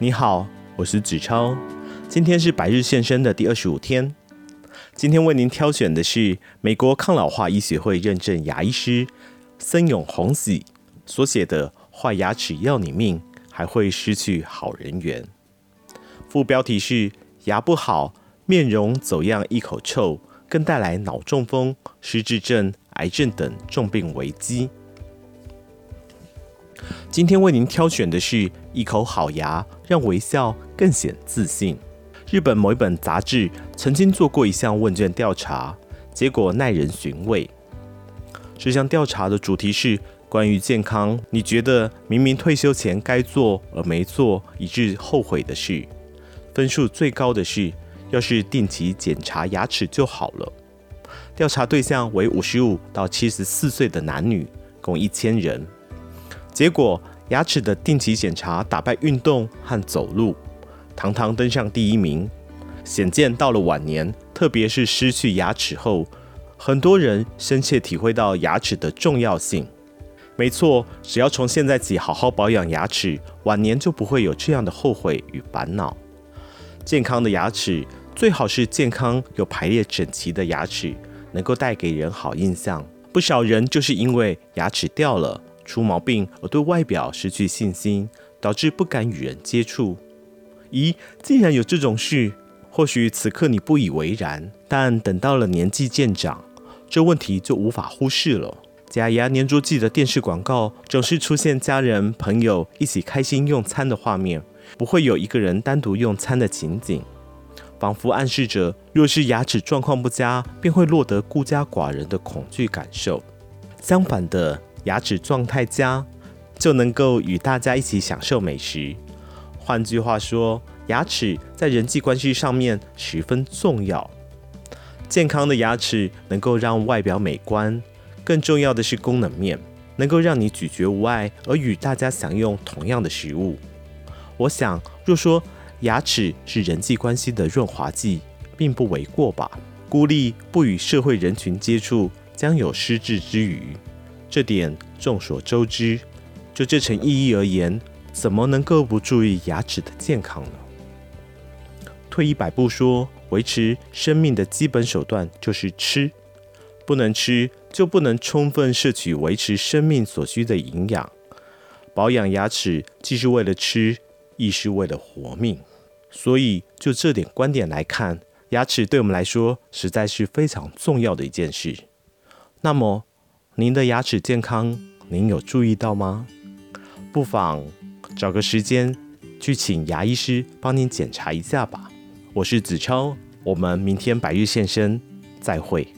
你好，我是子超。今天是百日献身的第二十五天。今天为您挑选的是美国抗老化医学会认证牙医师森永弘喜所写的《坏牙齿要你命，还会失去好人缘》。副标题是“牙不好，面容走样，一口臭，更带来脑中风、失智症、癌症等重病危机”。今天为您挑选的是一口好牙，让微笑更显自信。日本某一本杂志曾经做过一项问卷调查，结果耐人寻味。这项调查的主题是关于健康，你觉得明明退休前该做而没做，以致后悔的事。分数最高的是，要是定期检查牙齿就好了。调查对象为五十五到七十四岁的男女，共一千人。结果，牙齿的定期检查打败运动和走路，堂堂登上第一名。显见到了晚年，特别是失去牙齿后，很多人深切体会到牙齿的重要性。没错，只要从现在起好好保养牙齿，晚年就不会有这样的后悔与烦恼。健康的牙齿最好是健康有排列整齐的牙齿，能够带给人好印象。不少人就是因为牙齿掉了。出毛病而对外表失去信心，导致不敢与人接触。咦，竟然有这种事？或许此刻你不以为然，但等到了年纪渐长，这问题就无法忽视了。假牙黏着剂的电视广告总是出现家人朋友一起开心用餐的画面，不会有一个人单独用餐的情景，仿佛暗示着若是牙齿状况不佳，便会落得孤家寡人的恐惧感受。相反的。牙齿状态佳，就能够与大家一起享受美食。换句话说，牙齿在人际关系上面十分重要。健康的牙齿能够让外表美观，更重要的是功能面，能够让你咀嚼无碍，而与大家享用同样的食物。我想，若说牙齿是人际关系的润滑剂，并不为过吧。孤立不与社会人群接触，将有失智之余。这点众所周知，就这层意义而言，怎么能够不注意牙齿的健康呢？退一百步说，维持生命的基本手段就是吃，不能吃就不能充分摄取维持生命所需的营养。保养牙齿既是为了吃，亦是为了活命。所以，就这点观点来看，牙齿对我们来说实在是非常重要的一件事。那么，您的牙齿健康，您有注意到吗？不妨找个时间去请牙医师帮您检查一下吧。我是子超，我们明天白日现身，再会。